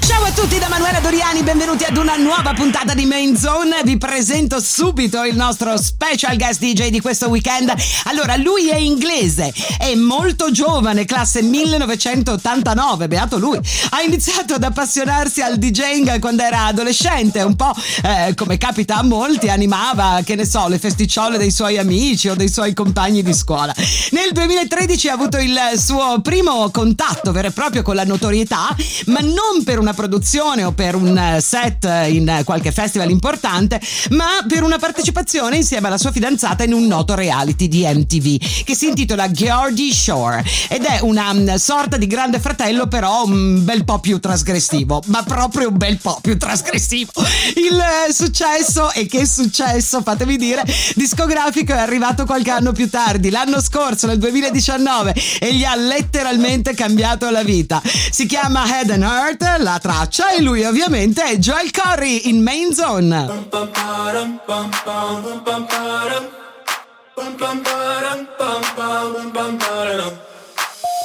Ciao a tutti da Manuela Doriani, benvenuti ad una nuova puntata di Main Zone. Vi presento subito il nostro special guest DJ di questo weekend. Allora, lui è inglese, è molto giovane, classe 1989, beato lui. Ha iniziato ad appassionarsi al DJing quando era adolescente, un po' eh, come capita a molti, animava, che ne so, le festicciole dei suoi amici o dei suoi compagni di scuola. Nel 2013 ha avuto il suo primo contatto contatto vero e proprio con la notorietà, ma non per una produzione o per un eh, set in qualche festival importante, ma per una partecipazione insieme alla sua fidanzata in un noto reality di MTV che si intitola Geordie Shore ed è una mm, sorta di grande fratello però un bel po' più trasgressivo, ma proprio un bel po' più trasgressivo. Il eh, successo, e che successo, fatemi dire, discografico è arrivato qualche anno più tardi, l'anno scorso, nel 2019, e gli ha letteralmente cambiato cambiato la vita. Si chiama Head and Heart, la traccia, e lui ovviamente è Joel Corey in Main Zone.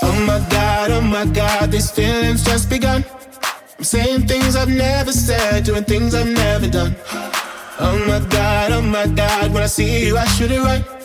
Oh my god, oh my god, these feelings just begun. I'm saying things I've never said, doing things I've never done. Oh my god, oh my god, when I see you, I shoot it right.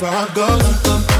that's how it goes.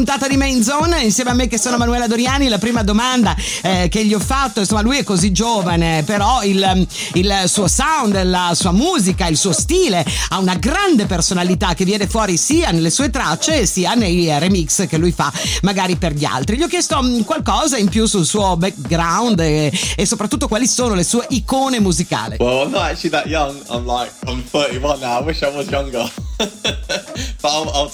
Puntata di Main Zone, insieme a me che sono Manuela Doriani. La prima domanda eh, che gli ho fatto, insomma, lui è così giovane, però il, il suo sound, la sua musica, il suo stile ha una grande personalità che viene fuori sia nelle sue tracce sia nei remix che lui fa magari per gli altri. Gli ho chiesto mm, qualcosa in più sul suo background e, e soprattutto quali sono le sue icone musicali. Well, I'm not actually that young. I'm like, I'm 31 now. I wish I was younger. I'll, I'll.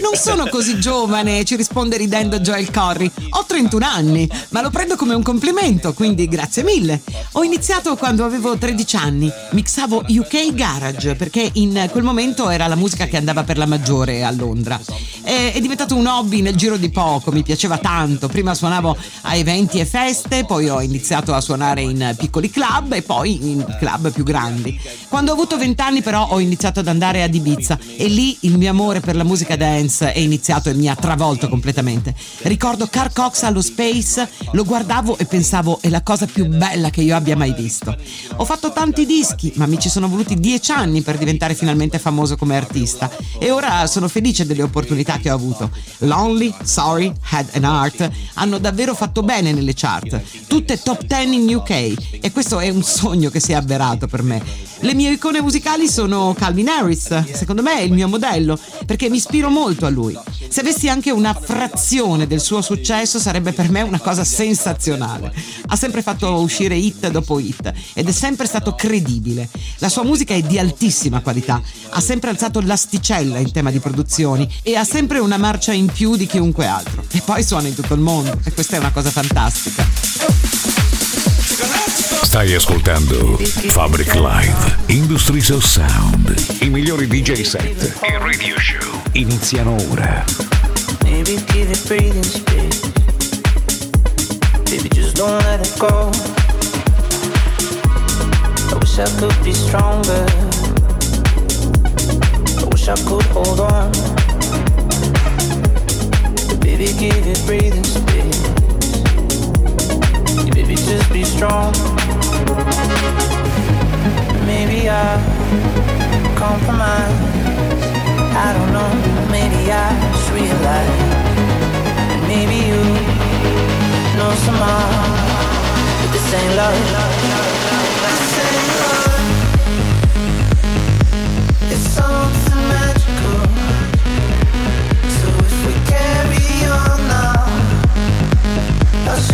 Non sono così giovane, ci risponde ridendo Joel Corry. Ho 31 anni, ma lo prendo come un complimento, quindi grazie mille. Ho iniziato quando avevo 13 anni, mixavo UK Garage, perché in quel momento era la musica che andava per la maggiore a Londra. È, è diventato un hobby nel giro di poco, mi piaceva tanto. Prima suonavo a eventi e feste, poi ho iniziato a suonare in piccoli club e poi in club più grandi. Quando ho avuto 20 anni però ho iniziato ad andare ad Ibiza e lì il mio amore per la musica dance è iniziato e mi ha travolto completamente. Ricordo Car Cox allo Space, lo guardavo e pensavo è la cosa più bella che io abbia mai visto. Ho fatto tanti dischi, ma mi ci sono voluti 10 anni per diventare finalmente famoso come artista e ora sono felice delle opportunità che ho avuto. Lonely, Sorry, Had an Art hanno davvero fatto bene nelle chart, tutte top 10 in UK e questo è un sogno che si è avverato per me. Le mie icone musicali sono Calvin Harris, secondo me è il mio modello, perché mi ispiro molto a lui. Se avessi anche una frazione del suo successo sarebbe per me una cosa sensazionale. Ha sempre fatto uscire hit dopo hit ed è sempre stato credibile. La sua musica è di altissima qualità, ha sempre alzato l'asticella in tema di produzioni e ha sempre una marcia in più di chiunque altro. E poi suona in tutto il mondo e questa è una cosa fantastica. Stai ascoltando Fabric Live, Industries of Sound. I migliori DJ set e radio show iniziano ora. Maybe give it breathing space. Baby, just don't let it go. I wish I could be stronger. I wish I could hold on. Baby, give it breathing space. Baby, just be strong. Maybe I compromise. I don't know. Maybe I just realize. Maybe you know someone, but this ain't love.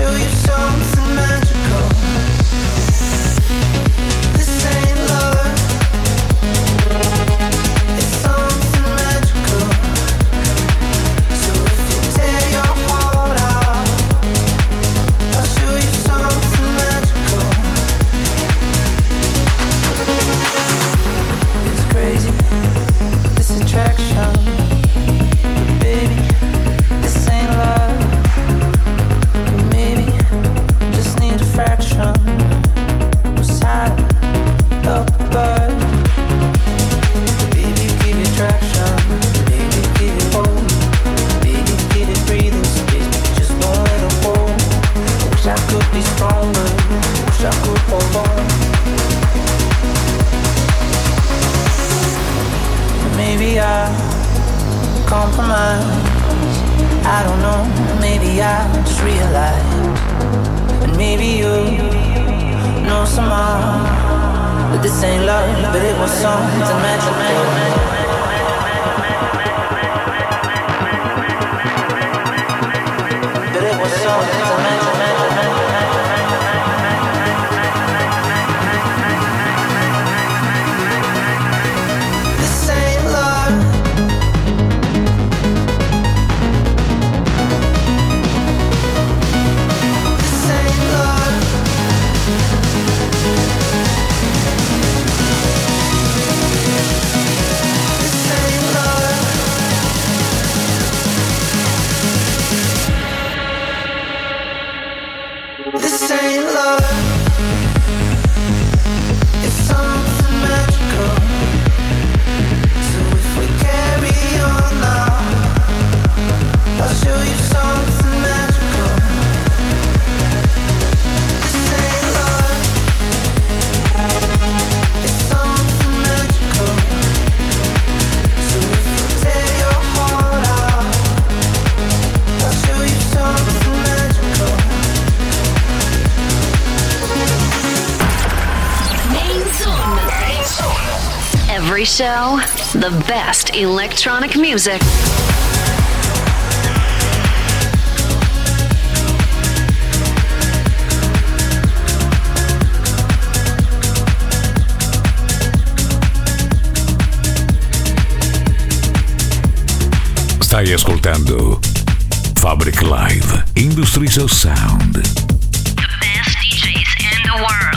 I'll show you ain't love, but it was something magical. Show, the best electronic music. Stai ascoltando Fabric Live, Industries of Sound. The best DJs in the world.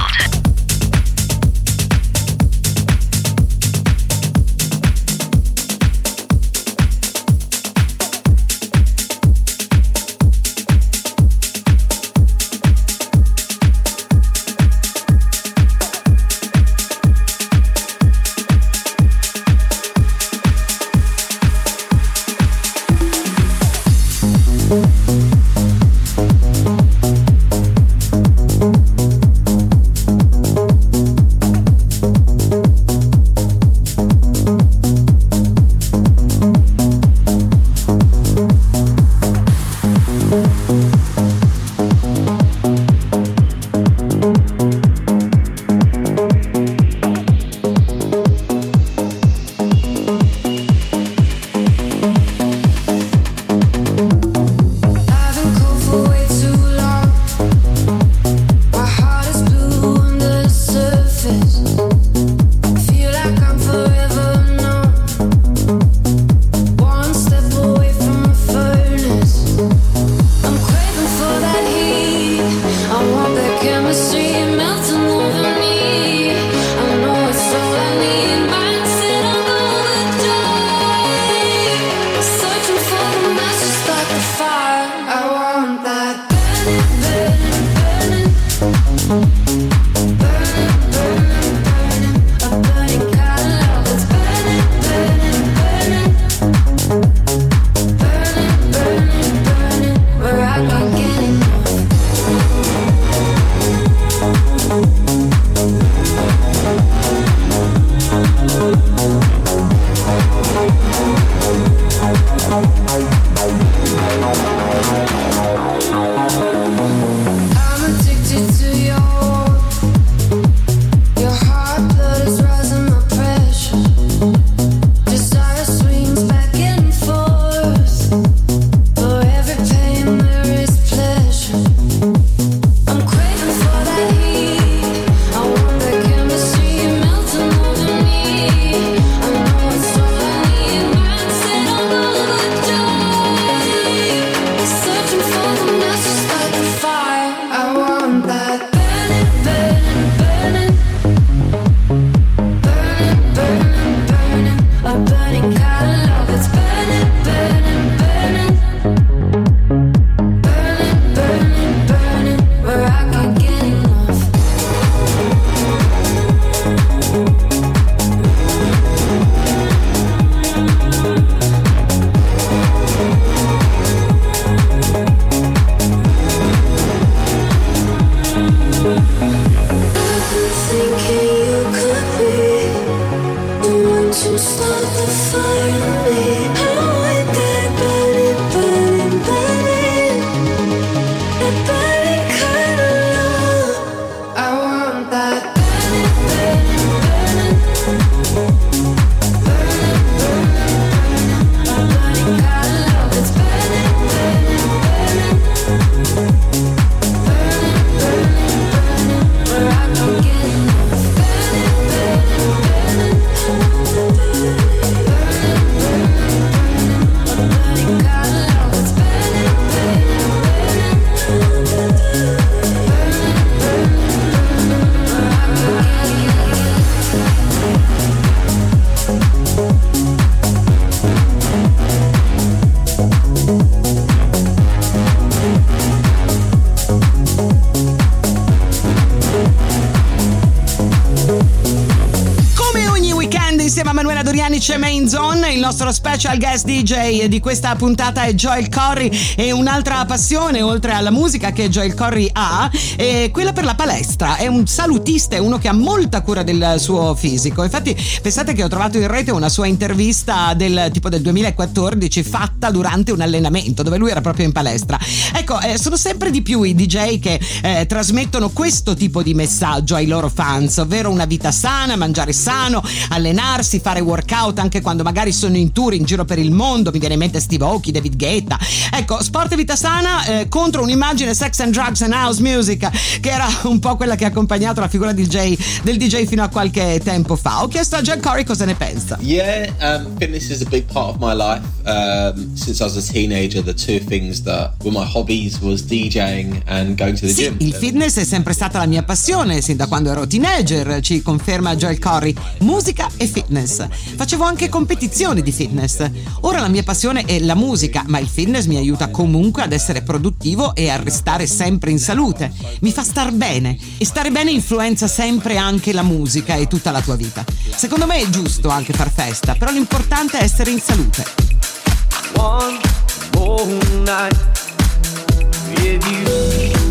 C'è Main Zone, il nostro special guest DJ di questa puntata è Joel Corry e un'altra passione oltre alla musica che Joel Corry ha è quella per la palestra, è un salutista, è uno che ha molta cura del suo fisico. Infatti pensate che ho trovato in rete una sua intervista del tipo del 2014 fatta durante un allenamento dove lui era proprio in palestra. Ecco, eh, sono sempre di più i DJ che eh, trasmettono questo tipo di messaggio ai loro fans, ovvero una vita sana, mangiare sano, allenarsi, fare workout out anche quando magari sono in tour in giro per il mondo, mi viene in mente Steve Aoki, David Guetta. Ecco, sport e vita sana eh, contro un'immagine sex and drugs and house music che era un po' quella che ha accompagnato la figura DJ, del DJ fino a qualche tempo fa. Ho chiesto a John Corey cosa ne pensa. Yeah, um, fitness is a big part of my life. Um, since I was a teenager, the two things that were my hobbies was DJing and going to the sì, gym. Il fitness è sempre stata la mia passione, sin da quando ero teenager, ci conferma Joel Corey. Musica e fitness. Facevo facevo anche competizioni di fitness. Ora la mia passione è la musica, ma il fitness mi aiuta comunque ad essere produttivo e a restare sempre in salute. Mi fa star bene e stare bene influenza sempre anche la musica e tutta la tua vita. Secondo me è giusto anche far festa, però l'importante è essere in salute. One more night with you.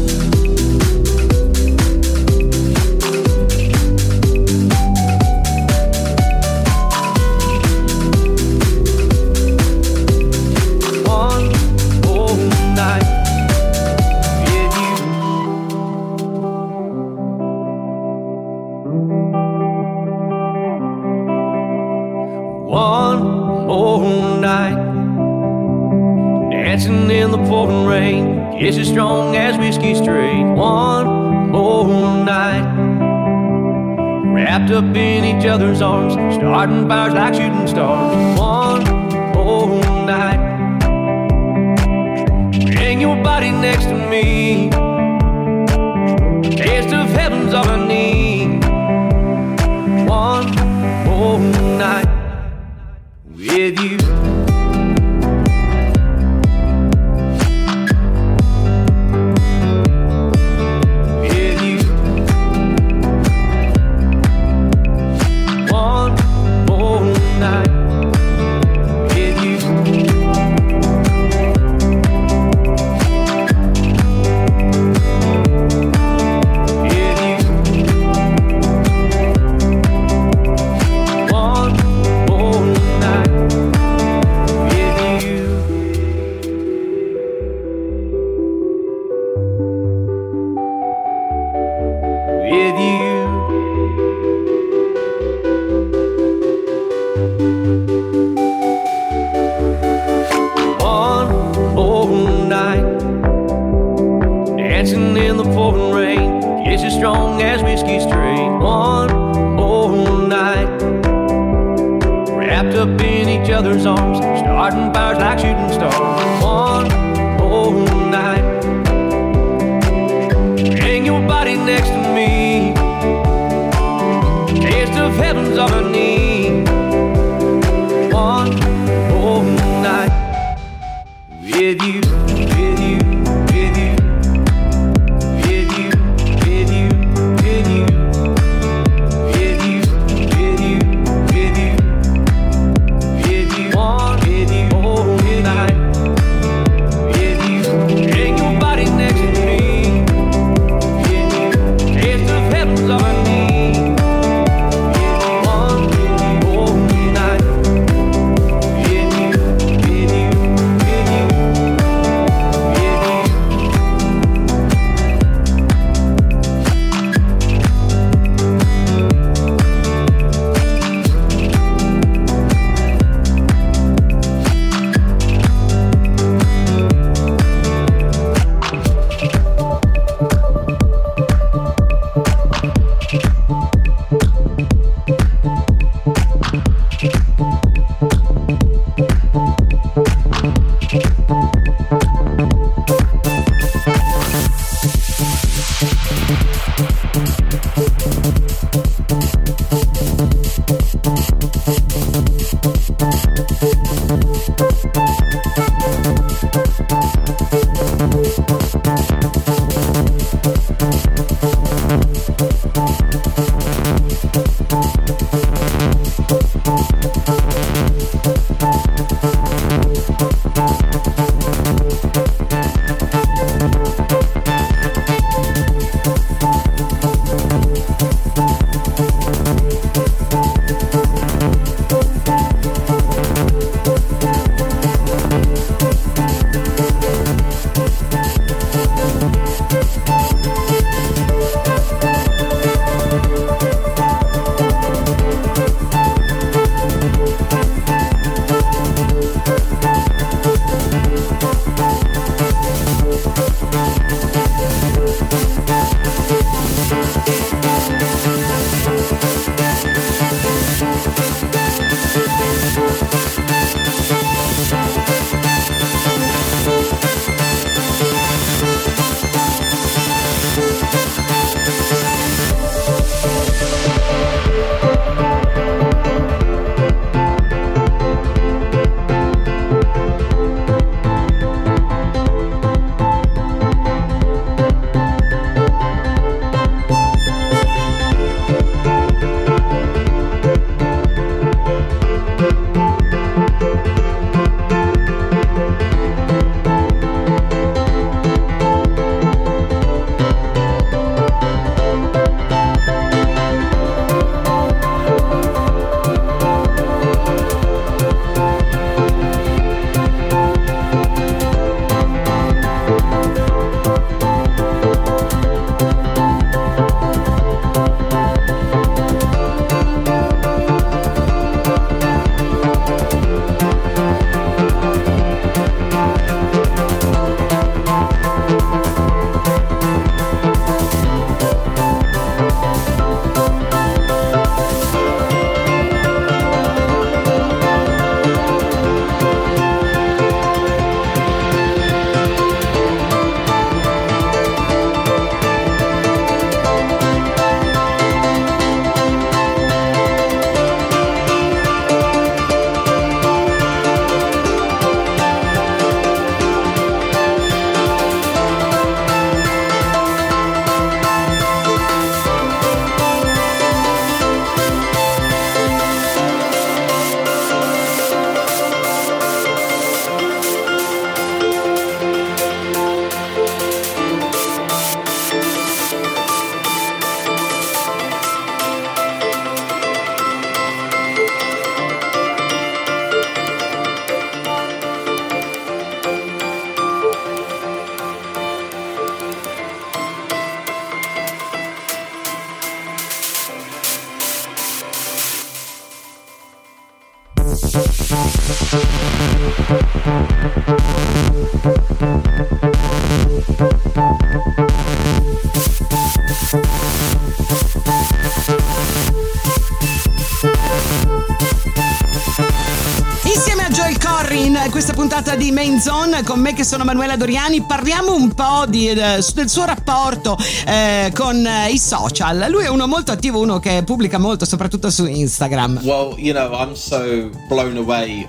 Zone con me che sono Manuela Doriani. Parliamo un po' di, eh, del suo rapporto eh, con eh, i social. Lui è uno molto attivo, uno che pubblica molto, soprattutto su Instagram. Well, you know, I'm so blown away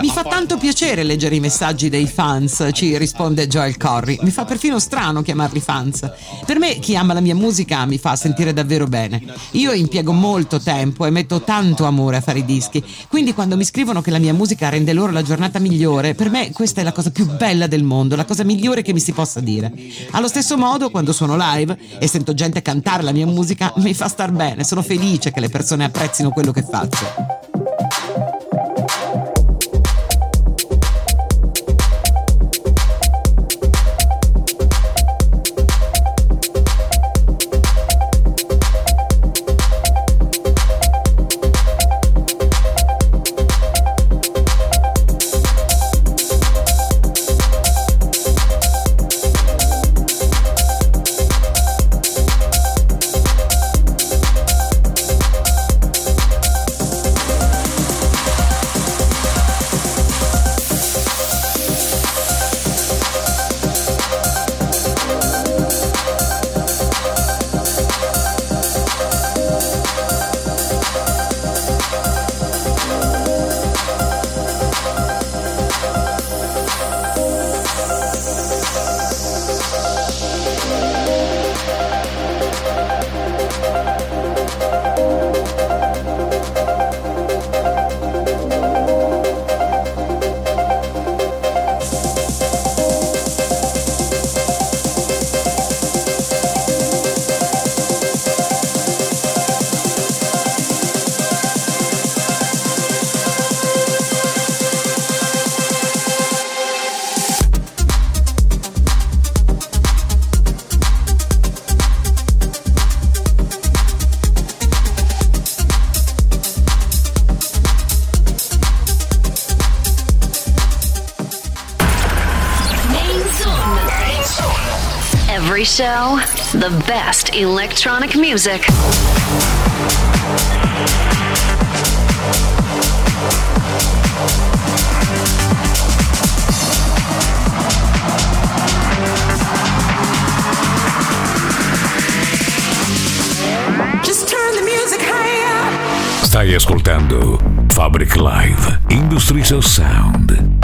Mi fa tanto piacere leggere i messaggi dei fans, ci risponde Joel Corry. Mi fa perfino strano chiamarli fans. Per me chi ama la mia musica mi fa sentire davvero bene. Io impiego molto tempo e metto tanto amore a fare i dischi, quindi quando mi scrivono che la mia musica rende loro la giornata migliore, per me questa è la cosa più bella del mondo, la cosa migliore che mi si possa dire. Allo stesso modo, quando suono live e sento gente cantare la mia musica, mi fa star bene, sono felice che le persone apprezzino quello che faccio. Every show, the best electronic music. Just turn the music higher. Stai ascoltando Fabric Live Industries of Sound.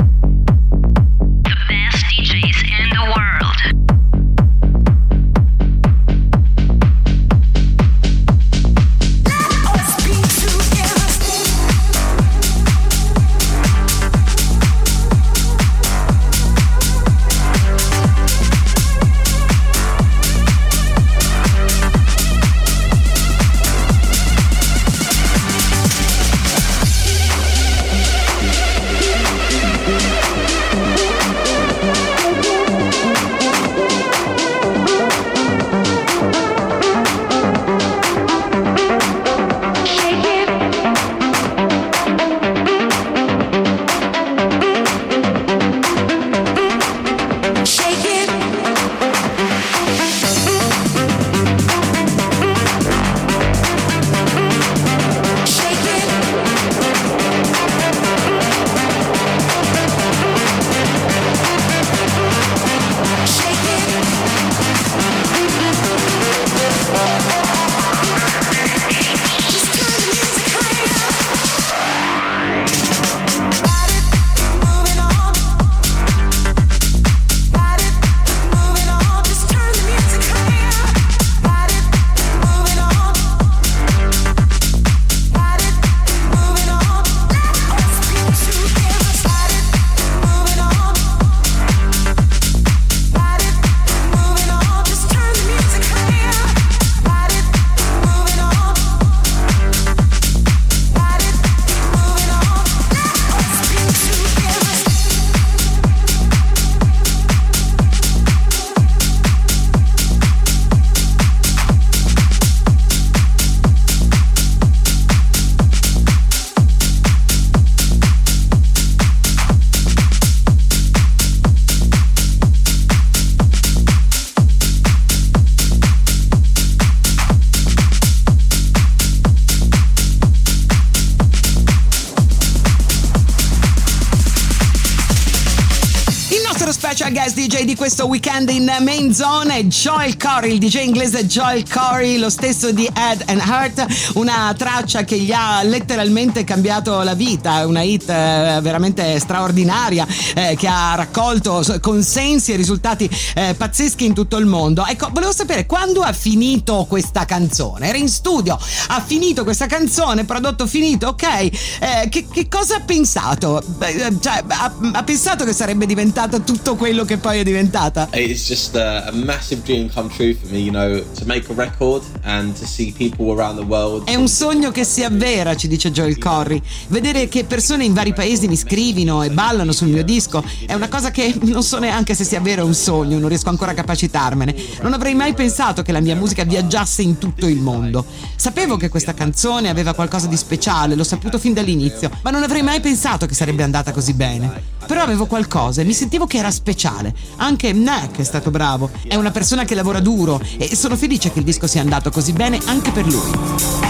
Questo weekend in main zone Joel Corey, il DJ inglese Joel Corey, lo stesso di Head and Heart, una traccia che gli ha letteralmente cambiato la vita, una hit eh, veramente straordinaria eh, che ha raccolto consensi e risultati eh, pazzeschi in tutto il mondo. Ecco, volevo sapere quando ha finito questa canzone? Era in studio, ha finito questa canzone, prodotto finito, ok? Eh, che, che, cosa ha pensato? Beh, cioè, ha, ha pensato che sarebbe diventata tutto quello che poi è diventata? It's just a, a massive dream come true for me, you know, to make a record and to see people around the world. È un sogno che si avvera, ci dice Joel Corry. Vedere che persone in vari paesi mi scrivino e ballano sul mio disco è una cosa che non so neanche se sia vero un sogno, non riesco ancora a capacitarmene. Non avrei mai pensato che la mia musica viaggiasse in tutto il mondo. Sapevo che questa canzone aveva qualcosa di speciale, l'ho saputo fin dall'inizio, ma non avrei mai pensato che sarebbe andata così bene. Però avevo qualcosa e mi sentivo che era speciale. Anche Mac è stato bravo, è una persona che lavora duro e sono felice che il disco sia andato così bene anche per lui.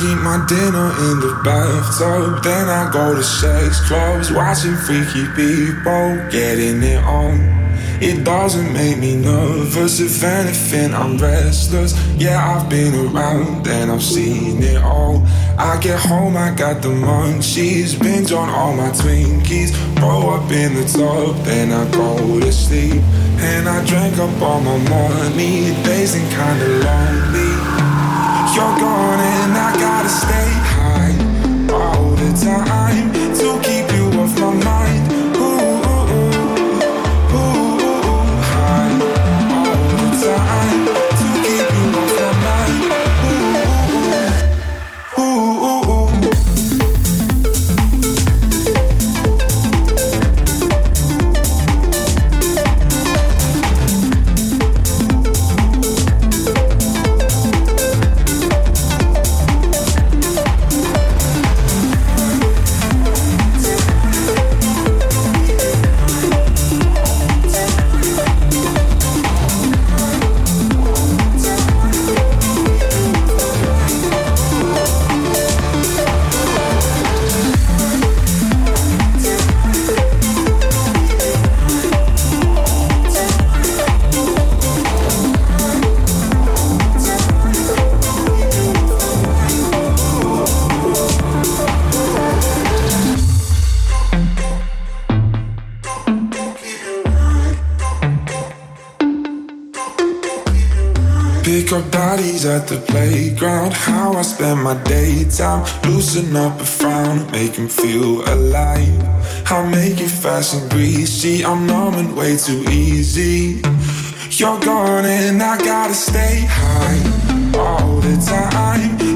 Eat my dinner in the bathtub, then I go to sex clubs, watching freaky people getting it on. It doesn't make me nervous, if anything, I'm restless. Yeah, I've been around and I've seen it all. I get home, I got the munchies, binge on all my Twinkies, throw up in the tub, then I go to sleep. And I drank up all my money, days ain't kinda lonely. You're gone and I gotta stay high all the time at the playground. How I spend my daytime. Loosen up a frown, make him feel alive. I'll make it fast and greasy. I'm numbing way too easy. You're gone and I gotta stay high all the time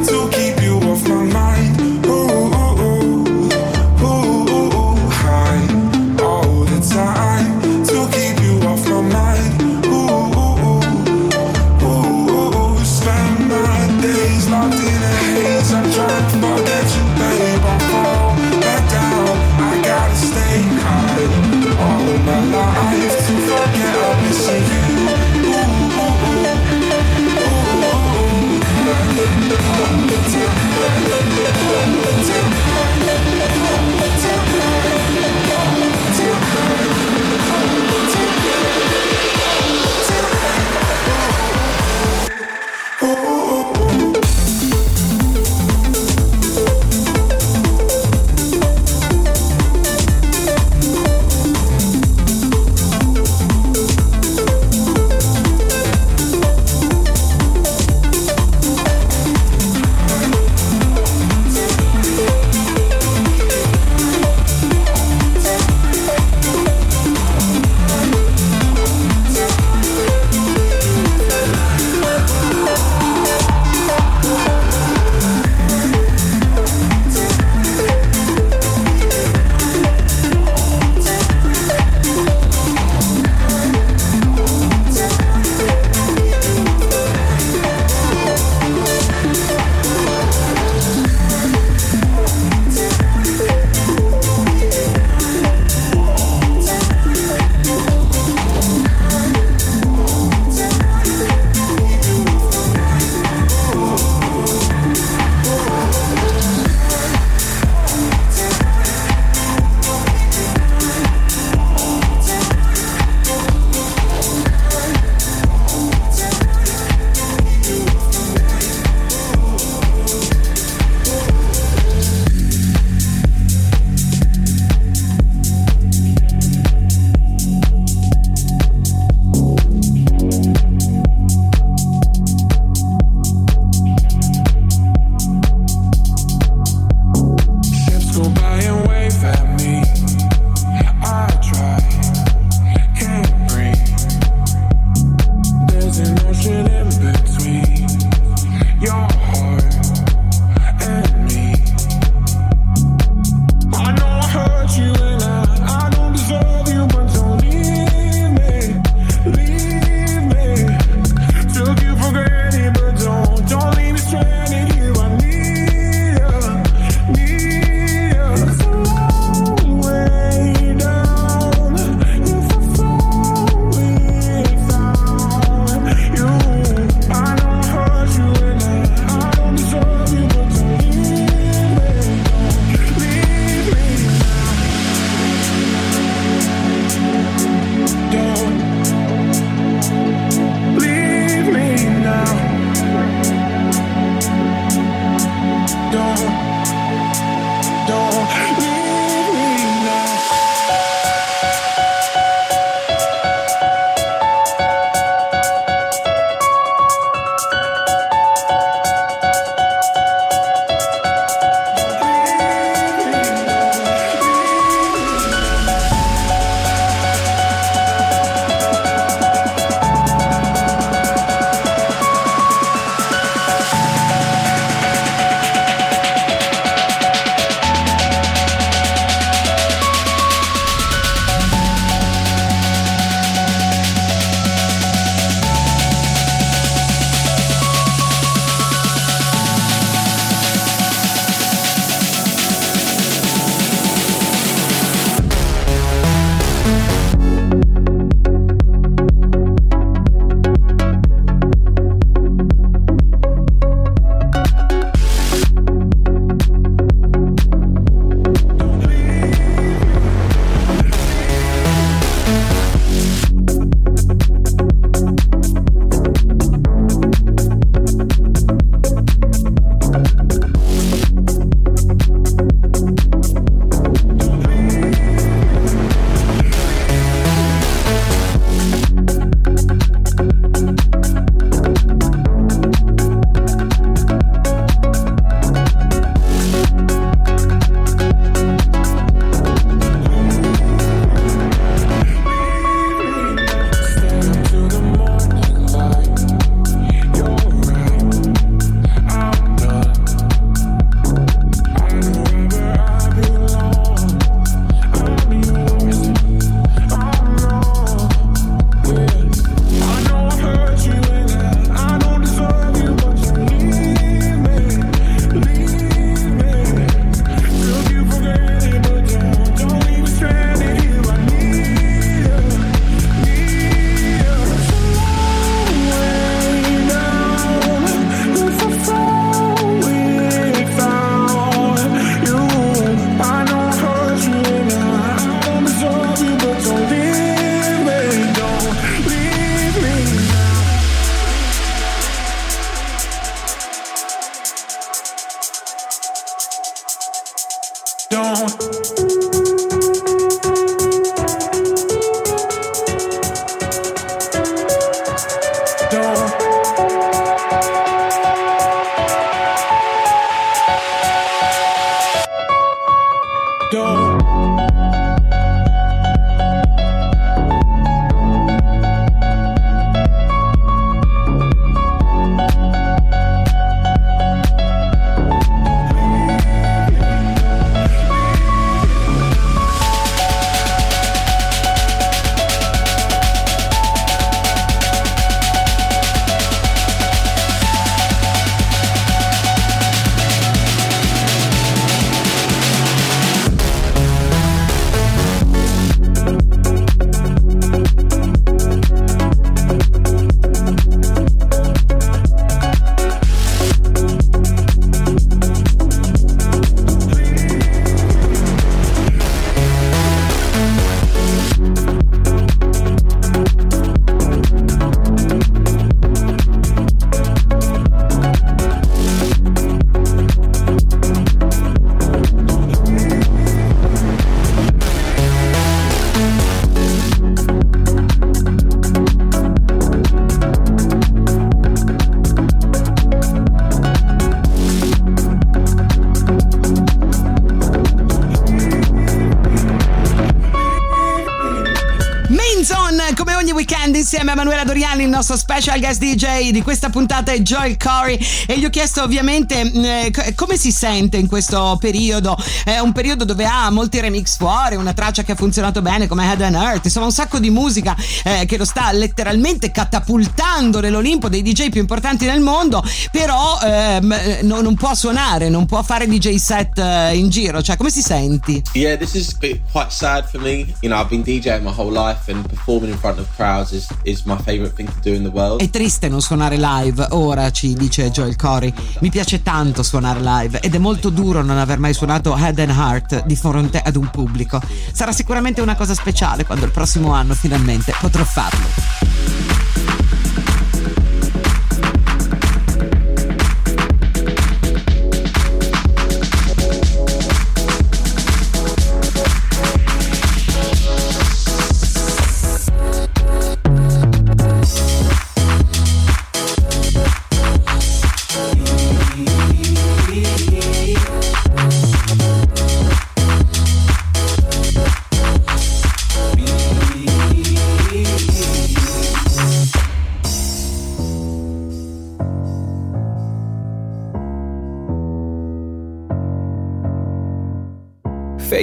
insieme a Manuela Doriani, il nostro special guest DJ di questa puntata è Joel Corey. E gli ho chiesto ovviamente eh, c- come si sente in questo periodo, è un periodo dove ha molti remix fuori, una traccia che ha funzionato bene come Head and Earth, insomma un sacco di musica eh, che lo sta letteralmente catapultando nell'Olimpo dei DJ più importanti del mondo, però ehm, no- non può suonare, non può fare DJ set eh, in giro, cioè come si senti? Yeah, this is quite sad for me. You know, I've been DJing my whole life, and performing in front of crowds is, is my favorite thing to do in the world. È triste non suonare live, ora ci dice Joel Corey. Mi piace tanto suonare live ed è molto duro non aver mai suonato Head and Heart di fronte ad un pubblico. Sarà sicuramente una cosa speciale quando il prossimo anno finalmente potrò farlo.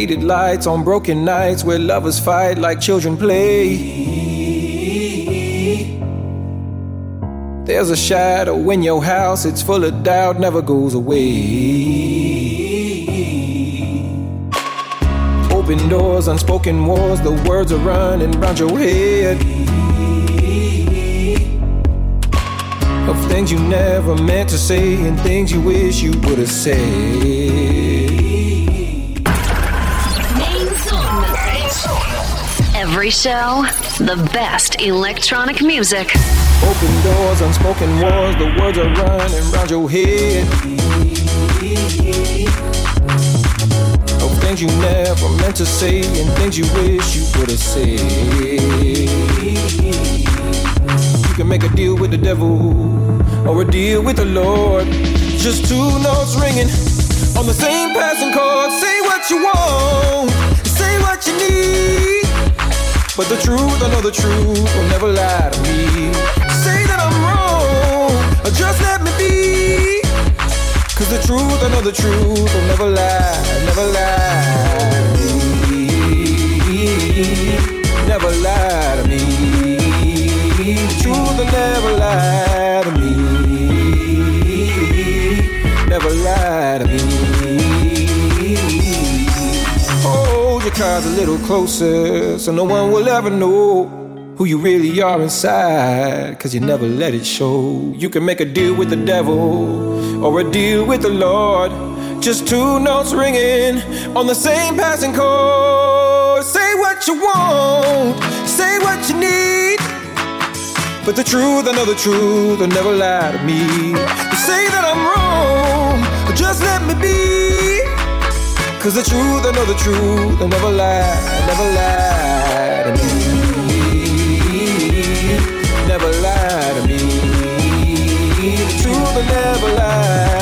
Faded lights on broken nights where lovers fight like children play. There's a shadow in your house, it's full of doubt, never goes away. Open doors, unspoken wars, the words are running round your head. Of things you never meant to say and things you wish you would have said. Every show, the best electronic music. Open doors, unspoken wars, the words are running round your head. Of things you never meant to say and things you wish you would have said. You can make a deal with the devil or a deal with the Lord. Just two notes ringing on the same passing chord. Say what you want, say what you need. But the truth, I know the truth will never lie to me. Say that I'm wrong, or just let me be. Cause the truth, I know the truth will never lie, never lie Cards a little closer so no one will ever know who you really are inside. Cause you never let it show. You can make a deal with the devil or a deal with the Lord. Just two notes ringing on the same passing chord. Say what you want, say what you need. But the truth, I know the truth, will never lie to me. You say that I'm Cause the truth, I know the truth, I never lie, I never lie to me. Never lie to me. The truth, I never lie.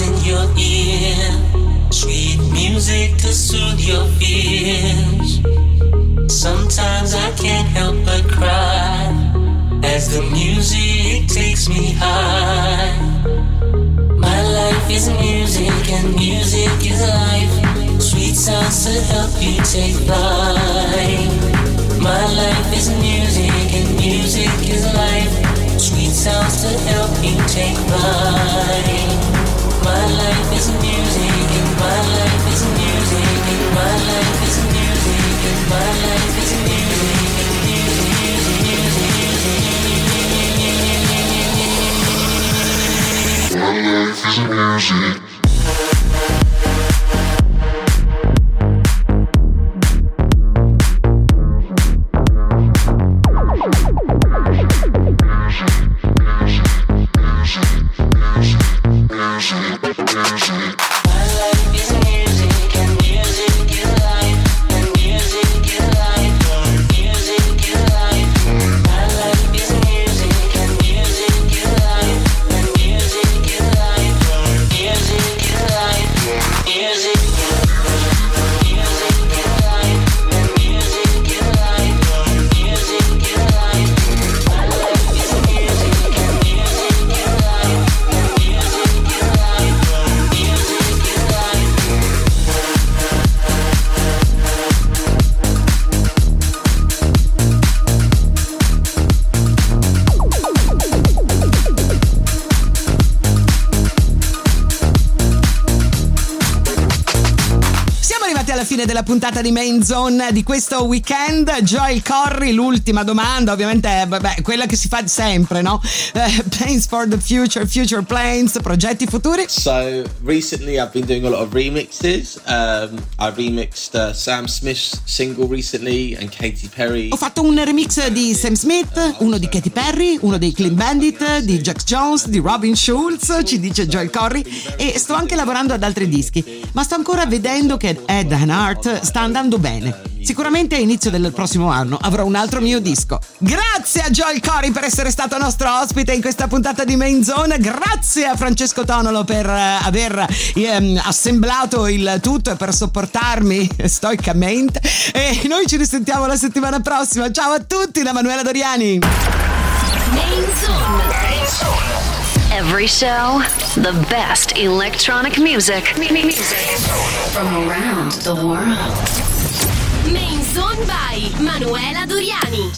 in your ear. Sweet music to soothe your fears. Sometimes I can't help but cry as the music takes me high. My life is music and music is life. Sweet sounds to help you take flight. My life is music and music is life. Sweet sounds to help you take flight music. Della puntata di Main Zone di questo weekend. Joel Corry, l'ultima domanda, ovviamente, vabbè, quella che si fa sempre, no? Eh, plans for the future, future plans, progetti futuri. So recently, I've been doing a lot of remixes. Um, I remixed uh, Sam Smith's single recently and Katy Perry. Ho fatto un remix di Sam Smith, uno di Katy Perry, uno dei Clean Bandit, di Jack Jones, di Robin Schulz, ci dice Joel Corry, e sto anche lavorando ad altri dischi, ma sto ancora vedendo che Ed Hart sta andando bene. Sicuramente a inizio del prossimo anno avrò un altro mio disco. Grazie a Joel Corry per essere stato nostro ospite in questa puntata di Main Zone. Grazie a Francesco Tonolo per eh, aver ehm, assemblato il tutto e per sopportarmi stoicamente. E noi ci risentiamo la settimana prossima. Ciao a tutti da Manuela Doriani. Main Zone. Every show, the best electronic music. Music from around the world. Main Zone by Manuela Doriani.